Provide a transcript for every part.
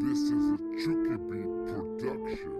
This is a Chuki Beat production.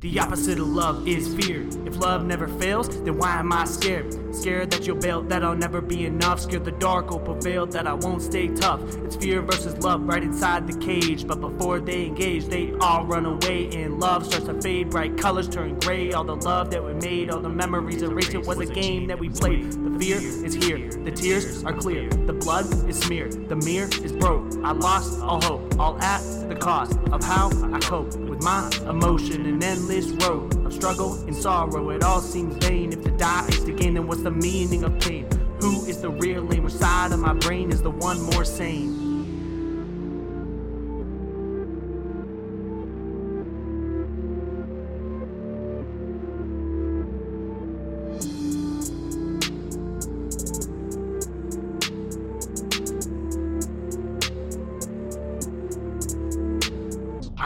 The opposite of love is fear. If love never fails, then why am I scared? Scared that you'll bail, that I'll never be enough. Scared the dark will prevail, that I won't stay tough. It's fear versus love right inside the cage. But before they engage, they all run away. And love starts to fade, bright colors turn gray. All the love that we made, all the memories erased. It was a game that we played. The fear is here, the tears are clear. The blood is smeared, the mirror is broke. I lost all hope, all at the cost of how I cope with my emotion. An endless road of struggle and sorrow. It all seems vain. If to die is to gain, then what's the meaning of pain? Who is the real aim? Which side of my brain is the one more sane?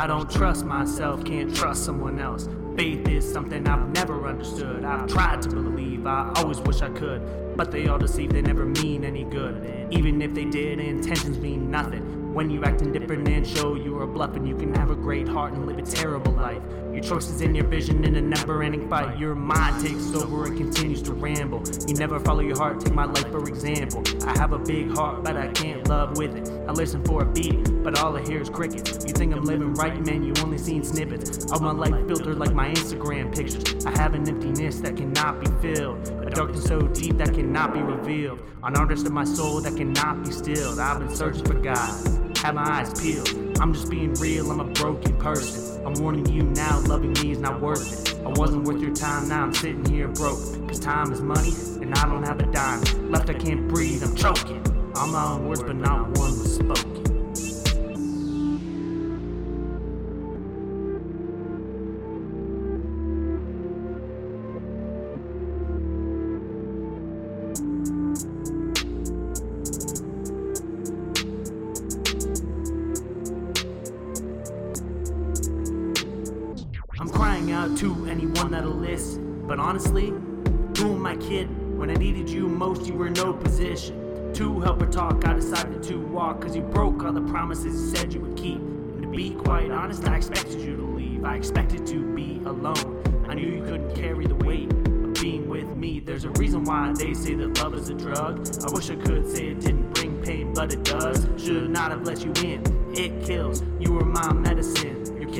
I don't trust myself, can't trust someone else. Faith is something I've never understood. I've tried to believe, I always wish I could. But they all deceive, they never mean any good. Even if they did, intentions mean nothing. When you act indifferent and show you are bluffing, you can have a great heart and live a terrible life. Your choices and your vision in a never ending fight. Your mind takes over and continues to ramble. You never follow your heart, take my life for example. I have a big heart, but I can't love with it. I listen for a beat, but all I hear is crickets. You think I'm living right, man, you only seen snippets of my life filtered like my Instagram pictures. I have an emptiness that cannot be filled, a darkness so deep that cannot be revealed. An artist of my soul that cannot be stilled. I've been searching for God, have my eyes peeled. I'm just being real, I'm a broken person. I'm warning you now, loving me is not worth it. I wasn't worth your time, now I'm sitting here broke. Cause time is money, and I don't have a dime. Left, I can't breathe, I'm choking. All my own words, but not one was spoken. To anyone that'll listen. But honestly, who am I kidding? When I needed you most, you were in no position. To help her talk, I decided to walk. Cause you broke all the promises you said you would keep. And to be quite honest, I expected you to leave. I expected to be alone. I knew you couldn't carry the weight of being with me. There's a reason why they say that love is a drug. I wish I could say it didn't bring pain, but it does. Should not have let you in. It kills. You were my medicine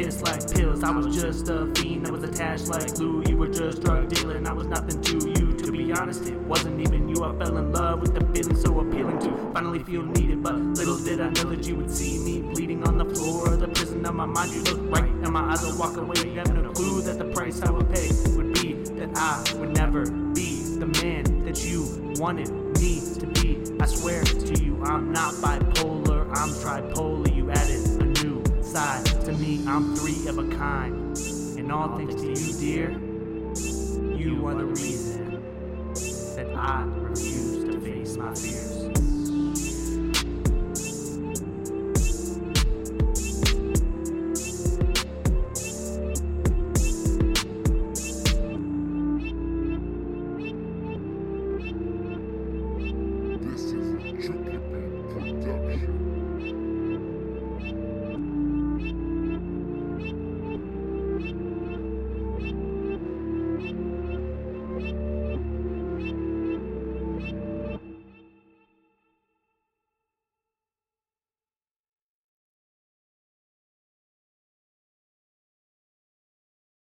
kiss like pills. I was just a fiend that was attached like glue. You were just drug dealing, I was nothing to you. To be honest, it wasn't even you. I fell in love with the feeling so appealing to finally feel needed. But little did I know that you would see me bleeding on the floor of the prison of my mind. You look right in my eyes, I walk away. having no clue that the price I would pay would be that I would never be the man that you wanted me to be. I swear to you, I'm not I'm three of a kind. And all thanks to you, dear, you are the reason that I refuse to face my fear.